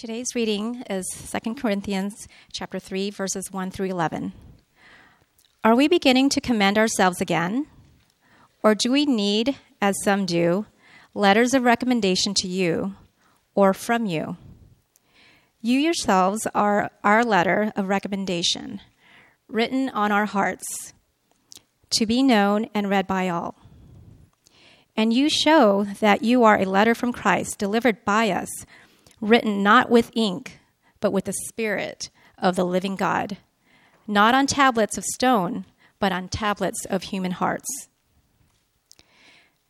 Today's reading is 2 Corinthians chapter 3 verses 1 through 11. Are we beginning to commend ourselves again? Or do we need, as some do, letters of recommendation to you or from you? You yourselves are our letter of recommendation, written on our hearts, to be known and read by all. And you show that you are a letter from Christ delivered by us written not with ink, but with the Spirit of the living God, not on tablets of stone, but on tablets of human hearts.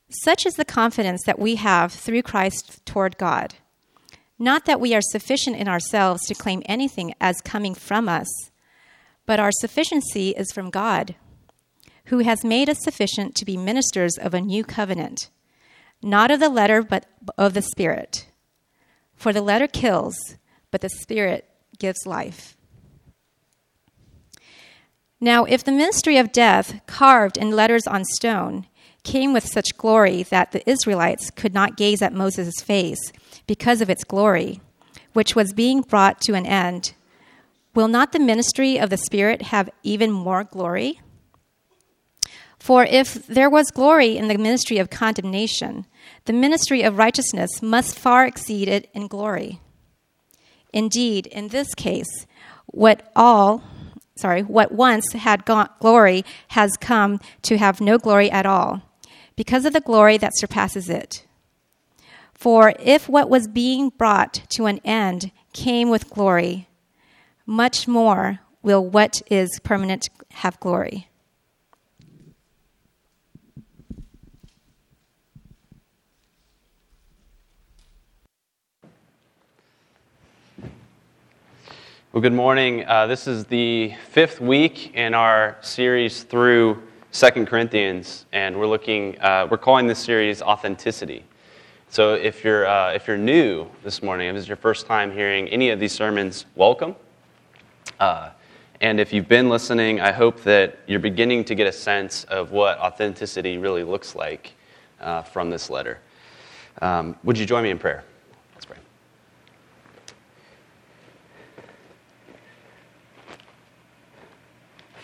Such is the confidence that we have through Christ toward God. Not that we are sufficient in ourselves to claim anything as coming from us, but our sufficiency is from God, who has made us sufficient to be ministers of a new covenant, not of the letter, but of the Spirit. For the letter kills, but the Spirit gives life. Now, if the ministry of death, carved in letters on stone, came with such glory that the Israelites could not gaze at Moses' face because of its glory, which was being brought to an end, will not the ministry of the Spirit have even more glory? For if there was glory in the ministry of condemnation, the ministry of righteousness must far exceed it in glory. Indeed, in this case, what all sorry, what once had glory has come to have no glory at all, because of the glory that surpasses it. For if what was being brought to an end came with glory, much more will what is permanent have glory. Well, good morning. Uh, this is the fifth week in our series through Second Corinthians, and we're looking. Uh, we're calling this series "Authenticity." So, if you're uh, if you're new this morning, if this is your first time hearing any of these sermons, welcome. Uh, and if you've been listening, I hope that you're beginning to get a sense of what authenticity really looks like uh, from this letter. Um, would you join me in prayer?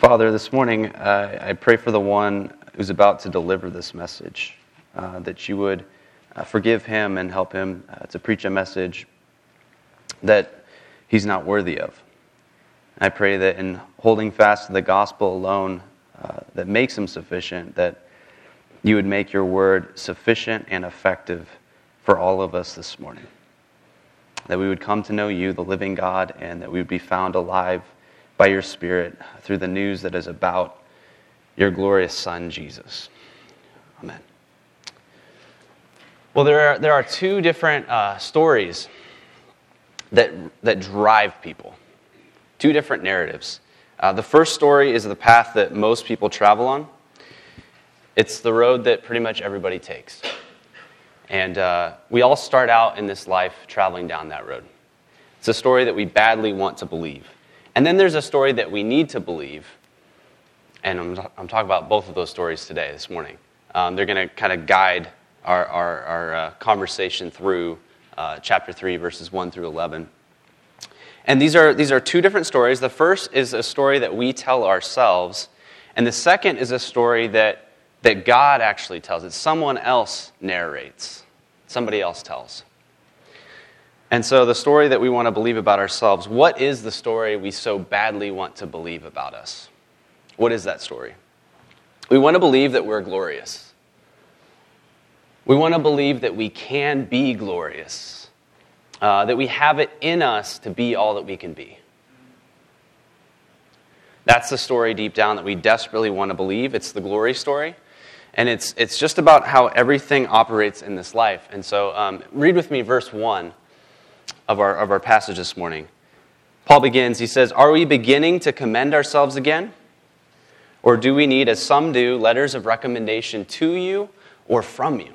Father, this morning uh, I pray for the one who's about to deliver this message, uh, that you would uh, forgive him and help him uh, to preach a message that he's not worthy of. I pray that in holding fast to the gospel alone uh, that makes him sufficient, that you would make your word sufficient and effective for all of us this morning. That we would come to know you, the living God, and that we would be found alive by your Spirit through the news that is about your glorious Son, Jesus. Amen. Well, there are, there are two different uh, stories that, that drive people, two different narratives. Uh, the first story is the path that most people travel on. It's the road that pretty much everybody takes. And uh, we all start out in this life traveling down that road. It's a story that we badly want to believe. And then there's a story that we need to believe. And I'm, I'm talking about both of those stories today, this morning. Um, they're going to kind of guide our, our, our uh, conversation through uh, chapter 3, verses 1 through 11. And these are, these are two different stories. The first is a story that we tell ourselves, and the second is a story that, that God actually tells. It's someone else narrates, somebody else tells. And so, the story that we want to believe about ourselves, what is the story we so badly want to believe about us? What is that story? We want to believe that we're glorious. We want to believe that we can be glorious, uh, that we have it in us to be all that we can be. That's the story deep down that we desperately want to believe. It's the glory story. And it's, it's just about how everything operates in this life. And so, um, read with me verse 1 of our, of our passage this morning. Paul begins, he says, Are we beginning to commend ourselves again? Or do we need, as some do, letters of recommendation to you or from you?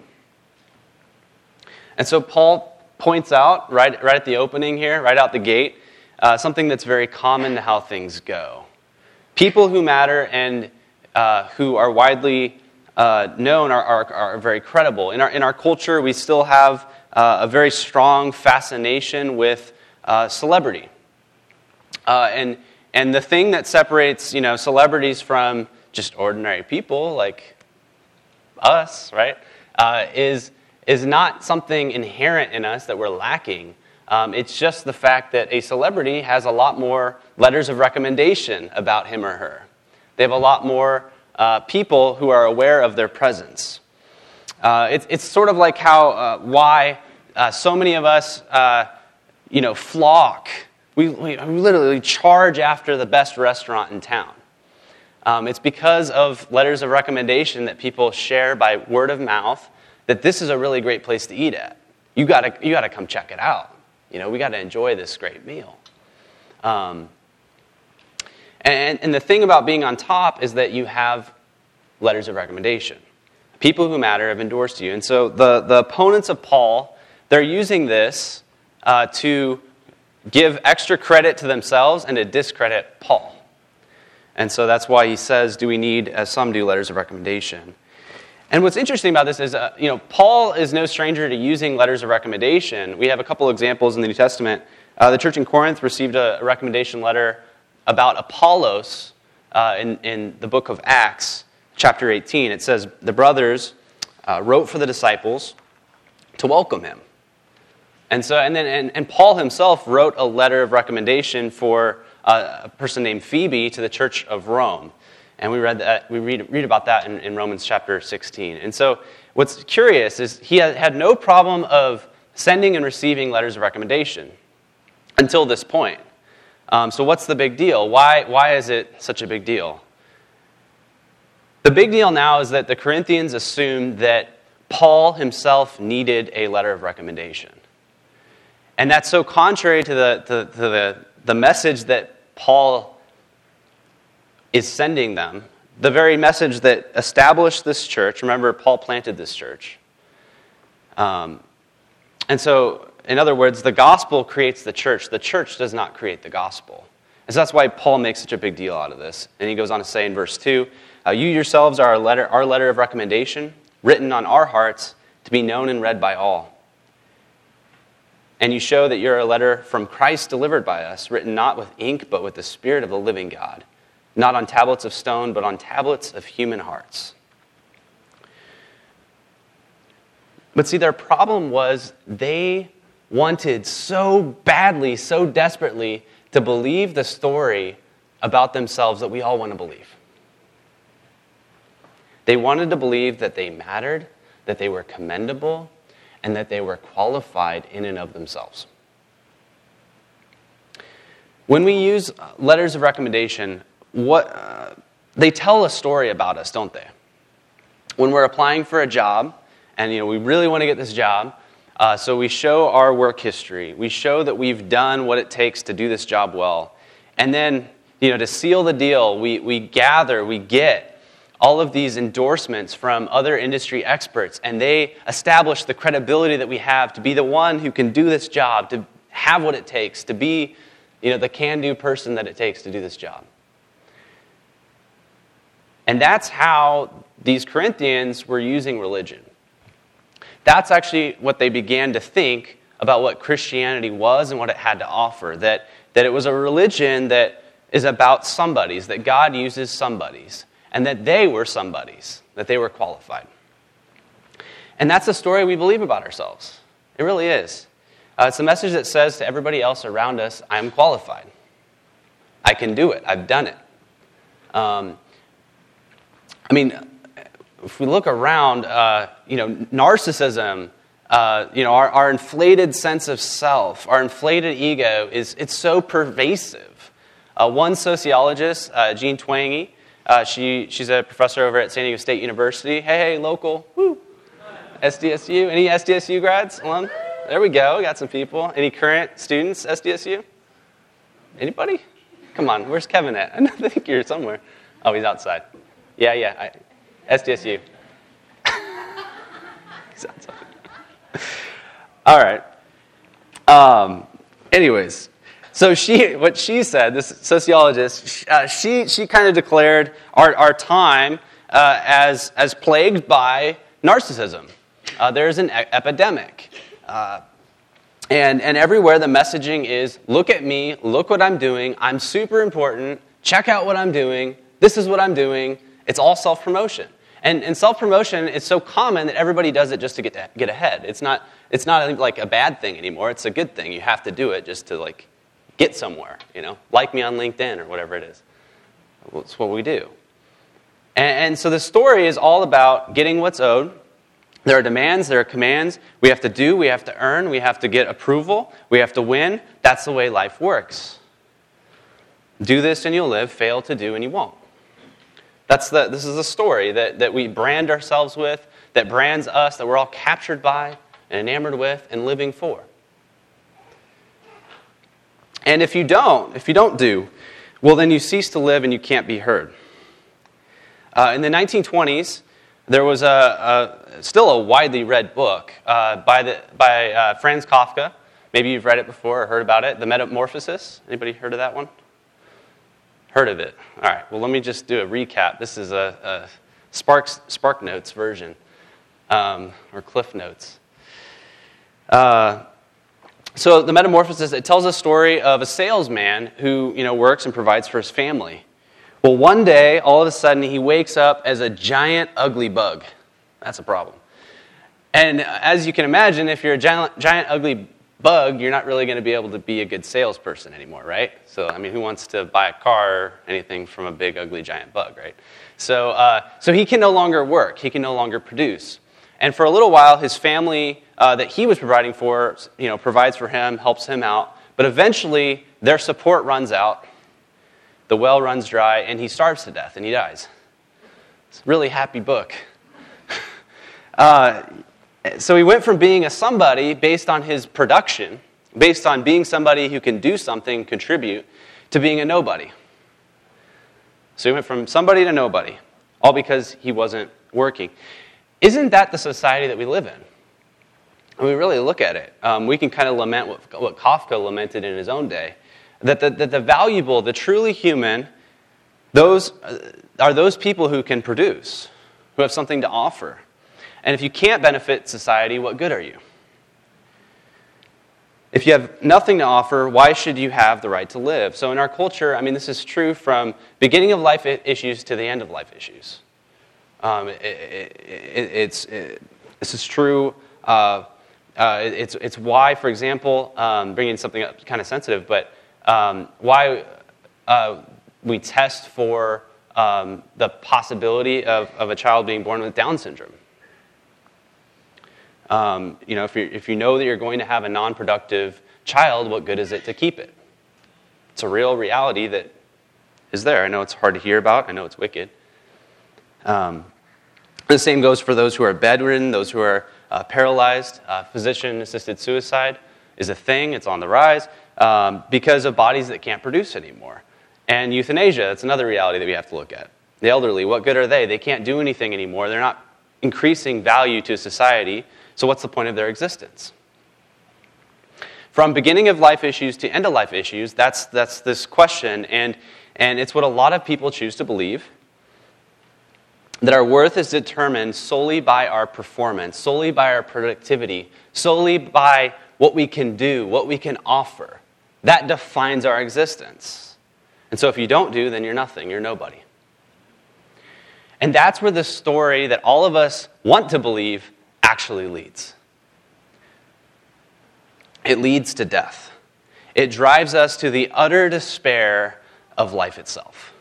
And so Paul points out, right, right at the opening here, right out the gate, uh, something that's very common to how things go. People who matter and uh, who are widely uh, known are, are, are, very credible. In our, in our culture, we still have uh, a very strong fascination with uh, celebrity. Uh, and, and the thing that separates you know, celebrities from just ordinary people like us, right, uh, is, is not something inherent in us that we're lacking. Um, it's just the fact that a celebrity has a lot more letters of recommendation about him or her. They have a lot more uh, people who are aware of their presence. Uh, it, it's sort of like how uh, why uh, so many of us, uh, you know, flock. We, we, literally charge after the best restaurant in town. Um, it's because of letters of recommendation that people share by word of mouth that this is a really great place to eat at. You gotta, you gotta come check it out. You know, we gotta enjoy this great meal. Um, and, and the thing about being on top is that you have letters of recommendation. People who matter have endorsed you. And so the, the opponents of Paul, they're using this uh, to give extra credit to themselves and to discredit Paul. And so that's why he says, Do we need, as some do, letters of recommendation? And what's interesting about this is, uh, you know, Paul is no stranger to using letters of recommendation. We have a couple examples in the New Testament. Uh, the church in Corinth received a recommendation letter about Apollos uh, in, in the book of Acts, chapter 18. It says, The brothers uh, wrote for the disciples to welcome him. And so, and then, and, and Paul himself wrote a letter of recommendation for uh, a person named Phoebe to the church of Rome. And we, read that, we read, read about that in, in Romans chapter 16. And so, what's curious is he had no problem of sending and receiving letters of recommendation until this point. Um, so, what's the big deal? Why, why is it such a big deal? The big deal now is that the Corinthians assumed that Paul himself needed a letter of recommendation. And that's so contrary to the, to, to the, the message that Paul is sending them, the very message that established this church. Remember, Paul planted this church. Um, and so in other words, the gospel creates the church. The church does not create the gospel. And so that's why Paul makes such a big deal out of this. And he goes on to say in verse 2 uh, You yourselves are our letter, our letter of recommendation, written on our hearts to be known and read by all. And you show that you're a letter from Christ delivered by us, written not with ink, but with the Spirit of the living God, not on tablets of stone, but on tablets of human hearts. But see, their problem was they wanted so badly, so desperately to believe the story about themselves that we all want to believe. They wanted to believe that they mattered, that they were commendable, and that they were qualified in and of themselves. When we use letters of recommendation, what, uh, they tell a story about us, don't they? When we're applying for a job, and you know, we really want to get this job, uh, so we show our work history. We show that we've done what it takes to do this job well. And then, you know, to seal the deal, we, we gather, we get all of these endorsements from other industry experts, and they establish the credibility that we have to be the one who can do this job, to have what it takes, to be, you know, the can-do person that it takes to do this job. And that's how these Corinthians were using religion. That's actually what they began to think about what Christianity was and what it had to offer. That, that it was a religion that is about somebody's, that God uses somebody's, and that they were somebody's, that they were qualified. And that's the story we believe about ourselves. It really is. Uh, it's a message that says to everybody else around us, I'm qualified. I can do it. I've done it. Um, I mean, if we look around, uh, you know, narcissism, uh, you know, our, our inflated sense of self, our inflated ego is it's so pervasive. Uh, one sociologist, uh, Jean Twenge, uh, she, she's a professor over at San Diego State University. Hey, hey, local, woo, SDSU. Any SDSU grads? Alum? There we go. We got some people. Any current students, SDSU? Anybody? Come on, where's Kevin at? I think you're somewhere. Oh, he's outside. Yeah, yeah. I, SDSU. All right. Um, anyways, so she, what she said, this sociologist, uh, she, she kind of declared our, our time uh, as, as plagued by narcissism. Uh, there's an e- epidemic. Uh, And, and everywhere the messaging is look at me, look what I'm doing, I'm super important, check out what I'm doing, this is what I'm doing. It's all self promotion. And, and self promotion is so common that everybody does it just to get, to get ahead. It's not, it's not like a bad thing anymore, it's a good thing. You have to do it just to like get somewhere, you know, like me on LinkedIn or whatever it is. That's what we do. And, so the story is all about getting what's owed. There are demands, there are commands. We have to do, we have to earn, we have to get approval, we have to win. That's the way life works. Do this and you'll live, fail to do and you won't. That's the, this is a story that, that we brand ourselves with, that brands us, that we're all captured by and enamored with and living for. And if you don't, if you don't do, well, then you cease to live and you can't be heard. Uh, in the 1920s, there was a, a, still a widely read book uh, by, the, by uh, Franz Kafka. Maybe you've read it before or heard about it. The Metamorphosis. Anybody heard of that one? Heard of it. All right. Well, let me just do a recap. This is a, a Sparks, Spark Notes version, um, or Cliff Notes. Uh, so the Metamorphosis, it tells a story of a salesman who you know, works and provides for his family. Well, one day, all of a sudden, he wakes up as a giant, ugly bug. That's a problem. And as you can imagine, if you're a giant, giant ugly bug, you're not really going to be able to be a good salesperson anymore, right? So, I mean, who wants to buy a car or anything from a big, ugly, giant bug, right? So, uh, so he can no longer work. He can no longer produce. And for a little while, his family uh, that he was providing for, you know, provides for him, helps him out. But eventually, their support runs out, the well runs dry, and he starves to death and he dies. It's a really happy book. uh, so he went from being a somebody based on his production, based on being somebody who can do something, contribute, to being a nobody. So he went from somebody to nobody, all because he wasn't working. Isn't that the society that we live in? And we really look at it. Um, we can kind of lament what, what Kafka lamented in his own day that the, that the valuable, the truly human, those uh, are those people who can produce, who have something to offer. And if you can't benefit society, what good are you? If you have nothing to offer, why should you have the right to live? So, in our culture, I mean, this is true from beginning of life issues to the end of life issues. Um, it, it, it, it's, this is true. Uh, uh, it's, it's why, for example, um, bringing something up kind of sensitive, but um, why uh, we test for um, the possibility of, of a child being born with Down syndrome. Um, you know, if, you if you know that you're going to have a non productive child, what good is it to keep it? It's a real reality that is there. I know it's hard to hear about, I know it's wicked. Um, the same goes for those who are bedridden, those who are uh, paralyzed. Uh, Physician assisted suicide is a thing, it's on the rise um, because of bodies that can't produce anymore. And euthanasia, that's another reality that we have to look at. The elderly, what good are they? They can't do anything anymore. They're not increasing value to society. So, what's the point of their existence? From beginning of life issues to end of life issues, that's, that's this question, and, and it's what a lot of people choose to believe that our worth is determined solely by our performance, solely by our productivity, solely by what we can do, what we can offer. That defines our existence. And so if you don't do, then you're nothing, you're nobody. And that's where the story that all of us want to believe actually leads. It leads to death. It drives us to the utter despair of life itself.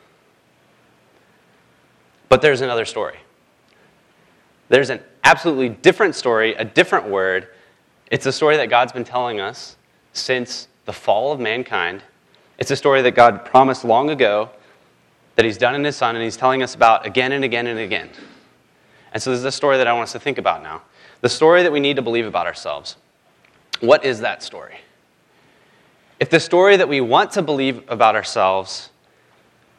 But there's another story. There's an absolutely different story, a different word. It's a story that God's been telling us since the fall of mankind. It's a story that God promised long ago that He's done in His Son, and He's telling us about again and again and again. And so, this is a story that I want us to think about now. The story that we need to believe about ourselves. What is that story? If the story that we want to believe about ourselves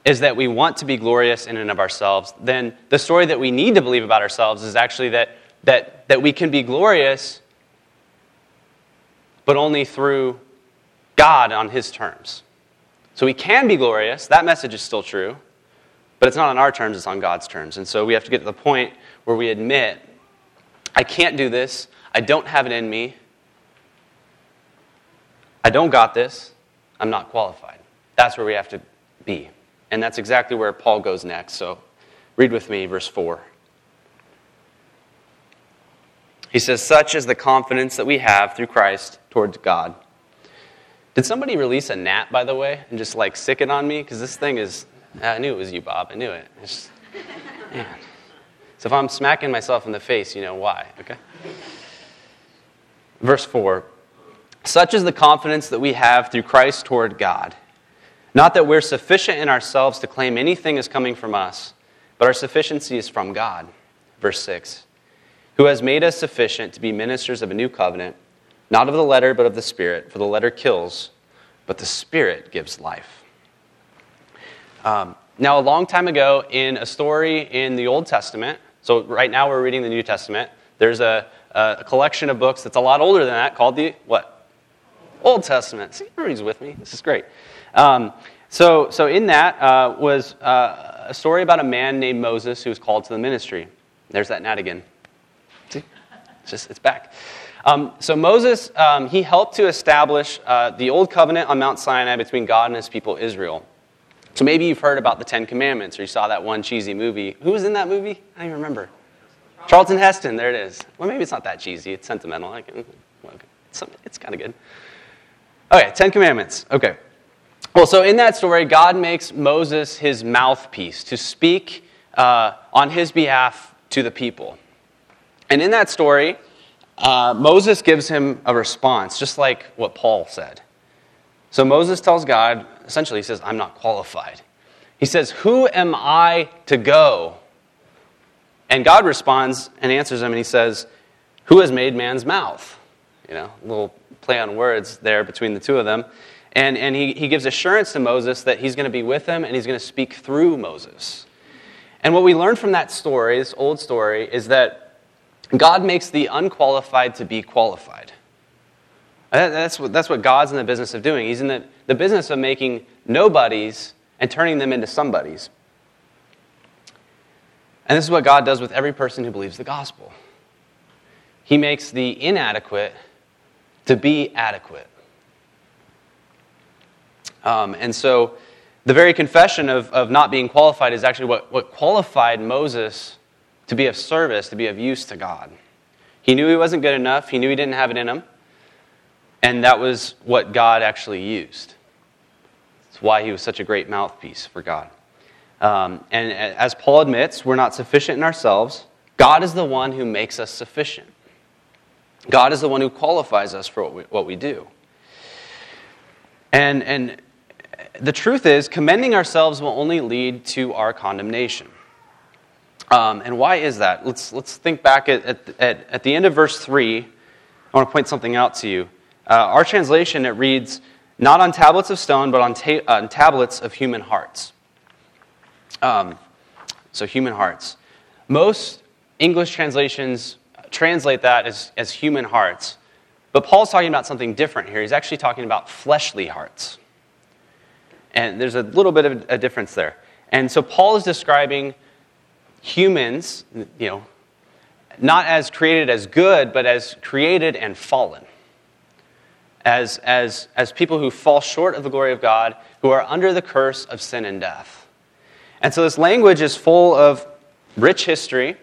is that we want to be glorious in and of ourselves, then the story that we need to believe about ourselves is actually that, that, that we can be glorious, but only through God on His terms. So we can be glorious, that message is still true, but it's not on our terms, it's on God's terms. And so we have to get to the point where we admit I can't do this. I don't have it in me. I don't got this. I'm not qualified. That's where we have to be. And that's exactly where Paul goes next. So read with me verse 4. He says, Such is the confidence that we have through Christ towards God. Did somebody release a gnat, by the way, and just like sic it on me? Because this thing is, I knew it was you, Bob. I knew it. Just, man. So if I'm smacking myself in the face, you know why, okay? Verse 4 Such is the confidence that we have through Christ toward God. Not that we're sufficient in ourselves to claim anything is coming from us, but our sufficiency is from God. Verse 6 Who has made us sufficient to be ministers of a new covenant not of the letter, but of the Spirit. For the letter kills, but the Spirit gives life. Um, now, a long time ago, in a story in the Old Testament, so right now we're reading the New Testament, there's a, a collection of books that's a lot older than that called the what? Old Testament. See, everybody's with me. This is great. Um, so, so in that uh, was uh, a story about a man named Moses who was called to the ministry. There's that gnat again. See, it's just it's back. Um, so Moses, um, he helped to establish uh, the old covenant on Mount Sinai between God and his people Israel. So maybe you've heard about the Ten Commandments, or you saw that one cheesy movie. Who was in that movie? I don't even remember. Charlton Heston. There it is. Well, maybe it's not that cheesy. It's sentimental. I can, well, it's, it's kind of good. Okay, Ten Commandments. Okay. Well, so in that story, God makes Moses his mouthpiece to speak uh, on his behalf to the people. And in that story, uh, Moses gives him a response, just like what Paul said. So Moses tells God, essentially, he says, I'm not qualified. He says, Who am I to go? And God responds and answers him, and he says, Who has made man's mouth? You know, little play on words there between the two of them. And, and he, he gives assurance to Moses that he's going to be with him and he's going to speak through Moses. And what we learn from that story, this old story, is that God makes the unqualified to be qualified. That's what, that's what God's in the business of doing. He's in the, the business of making nobodies and turning them into somebodies. And this is what God does with every person who believes the gospel. He makes the inadequate to be adequate. Um, and so the very confession of, of not being qualified is actually what, what qualified Moses to be of service, to be of use to God. He knew he wasn't good enough, he knew he didn't have it in him, and that was what God actually used. That's why he was such a great mouthpiece for God. Um, and as Paul admits, we're not sufficient in ourselves. God is the one who makes us sufficient. God is the one who qualifies us for what we, what we do. And, and the truth is, commending ourselves will only lead to our condemnation. Um, and why is that? Let's, let's think back at, at, at, the end of verse 3. I want to point something out to you. Uh, our translation, it reads, not on tablets of stone, but on, ta- on tablets of human hearts. Um, so, human hearts. Most English translations translate that as, as human hearts. But Paul's talking about something different here. He's actually talking about fleshly hearts. And there's a little bit of a difference there. And so Paul is describing humans, you know, not as created as good, but as created and fallen. As, as, as people who fall short of the glory of God, who are under the curse of sin and death. And so this language is full of rich history,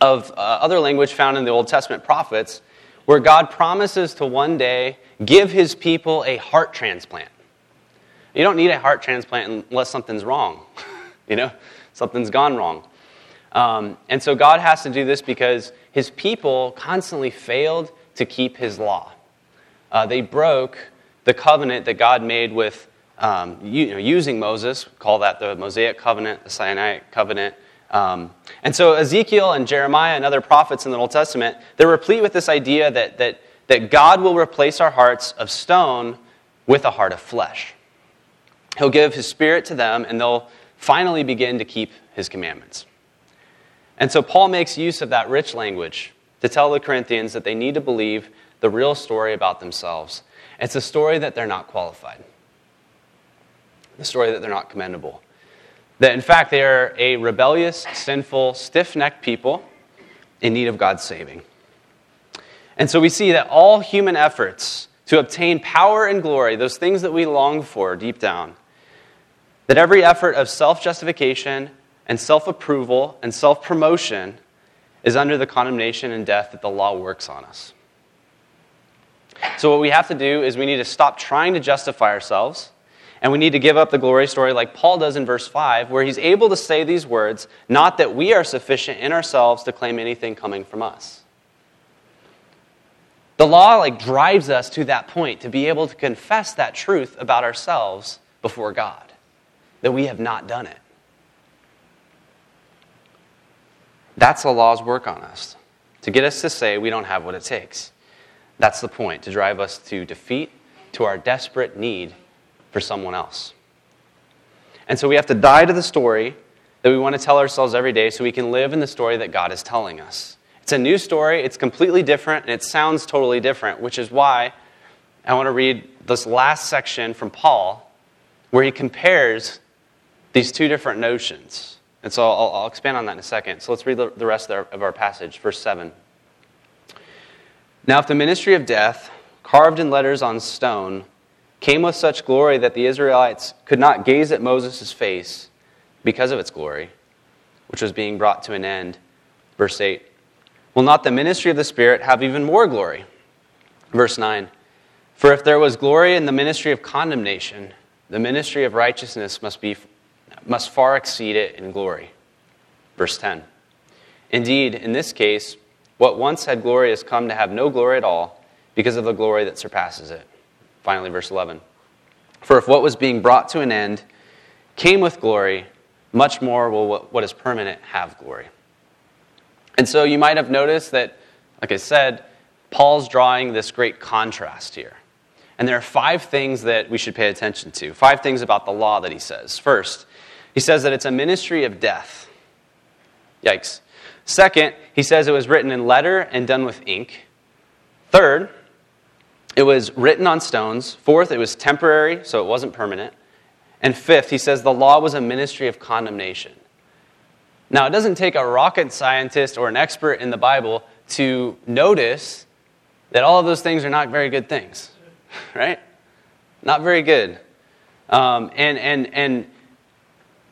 of uh, other language found in the Old Testament prophets, where God promises to one day give his people a heart transplant. You don't need a heart transplant unless something's wrong. you know, something's gone wrong. Um, and so God has to do this because his people constantly failed to keep his law. Uh, they broke the covenant that God made with um, you, know, using Moses, call that the Mosaic covenant, the Sinaitic covenant. Um, and so Ezekiel and Jeremiah and other prophets in the Old Testament, they're replete with this idea that, that, that God will replace our hearts of stone with a heart of flesh. He'll give his spirit to them, and they'll finally begin to keep his commandments. And so Paul makes use of that rich language to tell the Corinthians that they need to believe the real story about themselves. It's a story that they're not qualified, the story that they're not commendable. That in fact they are a rebellious, sinful, stiff necked people in need of God's saving. And so we see that all human efforts to obtain power and glory, those things that we long for deep down, that every effort of self justification and self approval and self promotion is under the condemnation and death that the law works on us. So, what we have to do is we need to stop trying to justify ourselves, and we need to give up the glory story like Paul does in verse 5, where he's able to say these words not that we are sufficient in ourselves to claim anything coming from us. The law like drives us to that point to be able to confess that truth about ourselves before God, that we have not done it. That's the law's work on us, to get us to say we don't have what it takes. That's the point, to drive us to defeat, to our desperate need for someone else. And so we have to die to the story that we want to tell ourselves every day so we can live in the story that God is telling us. It's a new story, it's completely different, and it sounds totally different, which is why I want to read this last section from Paul where he compares these two different notions. And so I'll, I'll expand on that in a second. So let's read the, the rest of our passage, verse 7. Now, if the ministry of death, carved in letters on stone, came with such glory that the Israelites could not gaze at Moses' face because of its glory, which was being brought to an end, verse 8, will not the ministry of the Spirit have even more glory? Verse 9, for if there was glory in the ministry of condemnation, the ministry of righteousness must, be, must far exceed it in glory. Verse 10, indeed, in this case, what once had glory has come to have no glory at all because of the glory that surpasses it. Finally, verse 11. For if what was being brought to an end came with glory, much more will what is permanent have glory. And so you might have noticed that, like I said, Paul's drawing this great contrast here. And there are five things that we should pay attention to. Five things about the law that he says. First, he says that it's a ministry of death. Yikes. Second, he says it was written in letter and done with ink. Third, it was written on stones. Fourth, it was temporary, so it wasn't permanent. And fifth, he says the law was a ministry of condemnation. Now, it doesn't take a rocket scientist or an expert in the Bible to notice that all of those things are not very good things, right? Not very good. Um, and, and, and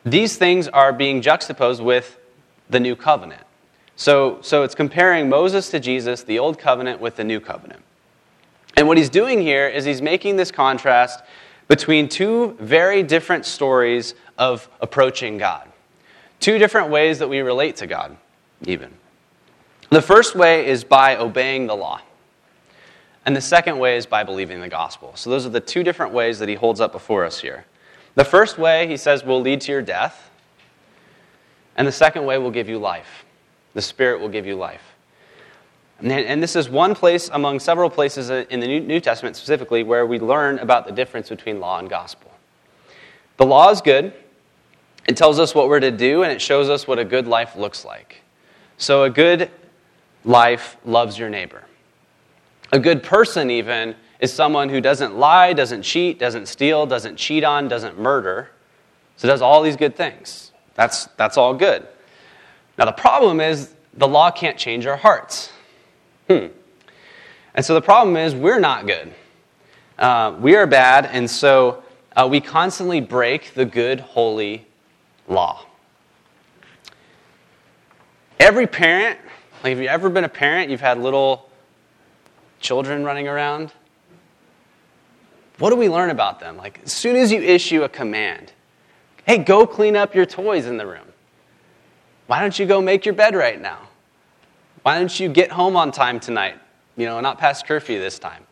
these things are being juxtaposed with the new covenant. So, so it's comparing Moses to Jesus, the old covenant, with the new covenant. And what he's doing here is he's making this contrast between two very different stories of approaching God. Two different ways that we relate to God, even. The first way is by obeying the law. And the second way is by believing the gospel. So those are the two different ways that he holds up before us here. The first way, he says, will lead to your death. And the second way will give you life. The Spirit will give you life. And this is one place among several places in the New Testament specifically where we learn about the difference between law and gospel. The law is good, it tells us what we're to do, and it shows us what a good life looks like. So, a good life loves your neighbor. A good person, even, is someone who doesn't lie, doesn't cheat, doesn't steal, doesn't cheat on, doesn't murder. So, does all these good things. That's, that's all good. Now, the problem is the law can't change our hearts. Hmm. And so the problem is we're not good. Uh, we are bad, and so uh, we constantly break the good, holy law. Every parent, like, if you've ever been a parent? You've had little children running around. What do we learn about them? Like, as soon as you issue a command, hey, go clean up your toys in the room. Why don't you go make your bed right now? Why don't you get home on time tonight? You know, not past curfew this time.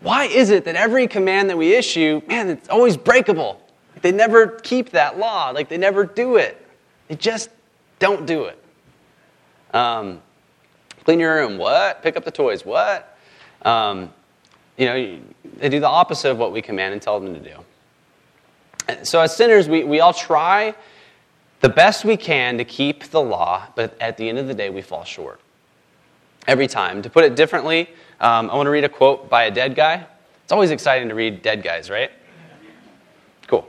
Why is it that every command that we issue, man, it's always breakable? They never keep that law. Like they never do it. They just don't do it. Um, clean your room. What? Pick up the toys. What? Um, you know, they do the opposite of what we command and tell them to do. So as sinners, we, we all try the best we can to keep the law, but at the end of the day, we fall short. Every time. To put it differently, um, I want to read a quote by a dead guy. It's always exciting to read dead guys, right? Cool.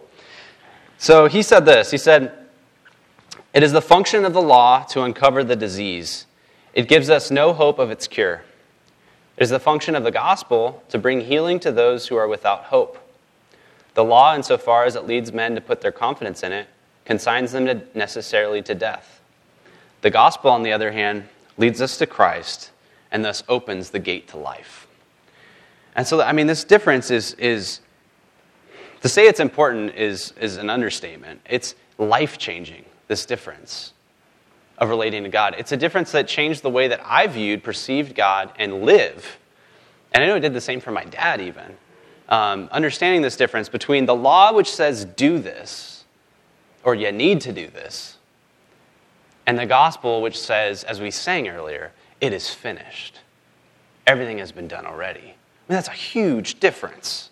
So he said this He said, It is the function of the law to uncover the disease, it gives us no hope of its cure. It is the function of the gospel to bring healing to those who are without hope. The law, insofar as it leads men to put their confidence in it, consigns them to necessarily to death. The gospel, on the other hand, leads us to Christ and thus opens the gate to life. And so, I mean, this difference is, is to say it's important is, is an understatement. It's life changing, this difference of relating to God. It's a difference that changed the way that I viewed, perceived God, and live. And I know it did the same for my dad, even. Um, understanding this difference between the law, which says, do this, or you need to do this, and the gospel, which says, as we sang earlier, it is finished. Everything has been done already. I mean, that's a huge difference.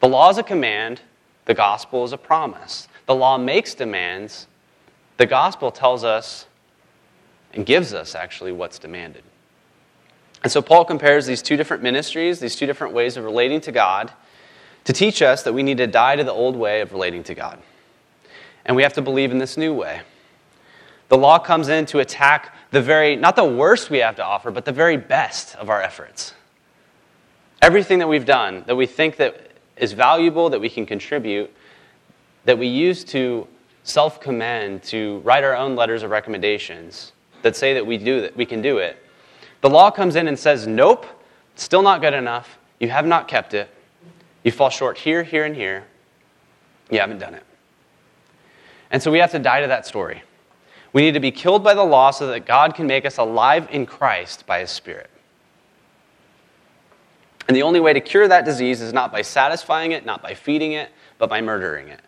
The law is a command, the gospel is a promise. The law makes demands, the gospel tells us and gives us actually what's demanded. And so Paul compares these two different ministries, these two different ways of relating to God, to teach us that we need to die to the old way of relating to God. And we have to believe in this new way. The law comes in to attack the very, not the worst we have to offer, but the very best of our efforts. Everything that we've done that we think that is valuable, that we can contribute, that we use to self commend, to write our own letters of recommendations that say that we, do that, we can do it. The law comes in and says, nope, still not good enough. You have not kept it. You fall short here, here, and here. You haven't done it. And so we have to die to that story. We need to be killed by the law so that God can make us alive in Christ by His Spirit. And the only way to cure that disease is not by satisfying it, not by feeding it, but by murdering it.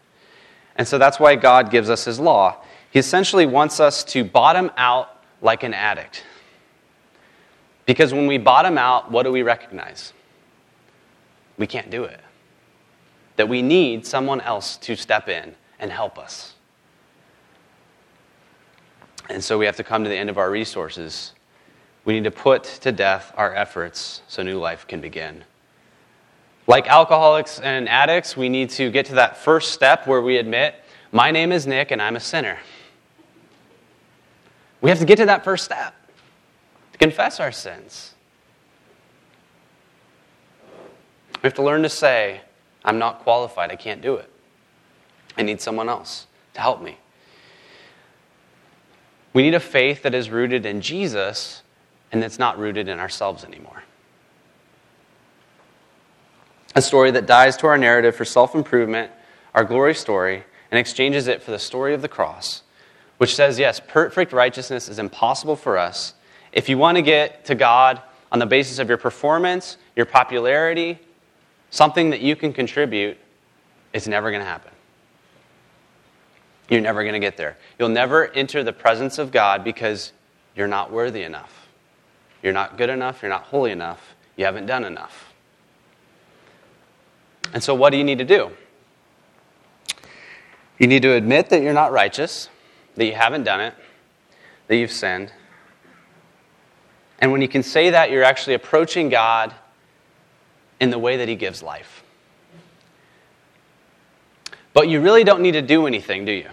And so that's why God gives us His law. He essentially wants us to bottom out like an addict. Because when we bottom out, what do we recognize? We can't do it. That we need someone else to step in and help us. And so we have to come to the end of our resources. We need to put to death our efforts so new life can begin. Like alcoholics and addicts, we need to get to that first step where we admit, My name is Nick and I'm a sinner. We have to get to that first step to confess our sins. We have to learn to say, I'm not qualified, I can't do it. I need someone else to help me. We need a faith that is rooted in Jesus and that's not rooted in ourselves anymore. A story that dies to our narrative for self improvement, our glory story, and exchanges it for the story of the cross, which says, yes, perfect righteousness is impossible for us. If you want to get to God on the basis of your performance, your popularity, something that you can contribute, it's never going to happen. You're never going to get there. You'll never enter the presence of God because you're not worthy enough. You're not good enough. You're not holy enough. You haven't done enough. And so, what do you need to do? You need to admit that you're not righteous, that you haven't done it, that you've sinned. And when you can say that, you're actually approaching God in the way that He gives life. But you really don't need to do anything, do you?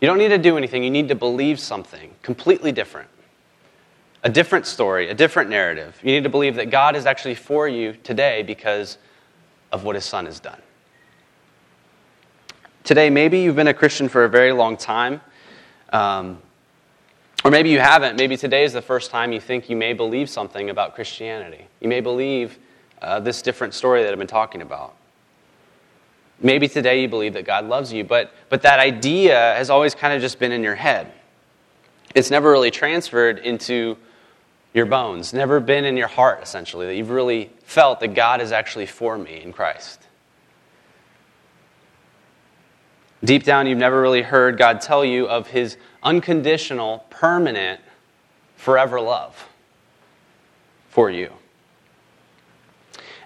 You don't need to do anything. You need to believe something completely different. A different story, a different narrative. You need to believe that God is actually for you today because of what his son has done. Today, maybe you've been a Christian for a very long time, um, or maybe you haven't. Maybe today is the first time you think you may believe something about Christianity. You may believe uh, this different story that I've been talking about. Maybe today you believe that God loves you, but, but that idea has always kind of just been in your head. It's never really transferred into your bones, never been in your heart, essentially, that you've really felt that God is actually for me in Christ. Deep down, you've never really heard God tell you of his unconditional, permanent, forever love for you.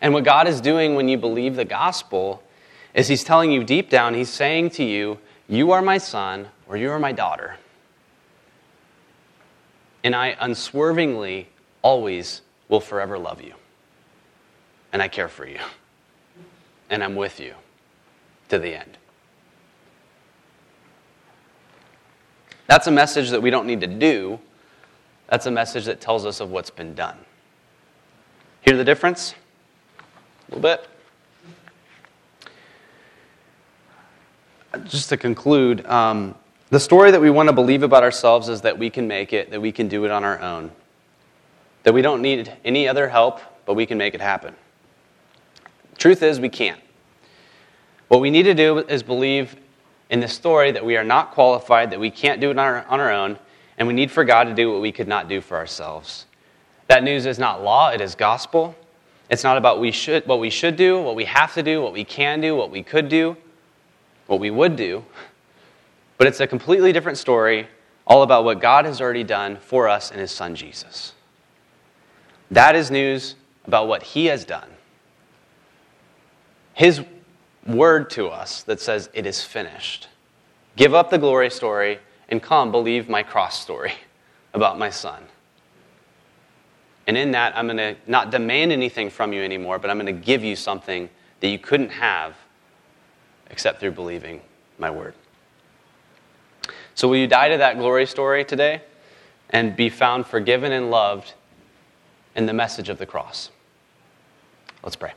And what God is doing when you believe the gospel is he's telling you deep down, he's saying to you, You are my son or you are my daughter. And I unswervingly always will forever love you. And I care for you. And I'm with you to the end. That's a message that we don't need to do. That's a message that tells us of what's been done. Hear the difference? A little bit. Just to conclude, um, the story that we want to believe about ourselves is that we can make it, that we can do it on our own, that we don't need any other help, but we can make it happen. Truth is, we can't. What we need to do is believe in the story that we are not qualified, that we can't do it on our, on our own, and we need for God to do what we could not do for ourselves. That news is not law, it is gospel. It's not about we should, what we should do, what we have to do, what we can do, what we could do, what we would do. But it's a completely different story, all about what God has already done for us in His Son Jesus. That is news about what He has done. His word to us that says, It is finished. Give up the glory story and come believe my cross story about my son. And in that, I'm going to not demand anything from you anymore, but I'm going to give you something that you couldn't have except through believing my word. So, will you die to that glory story today and be found forgiven and loved in the message of the cross? Let's pray.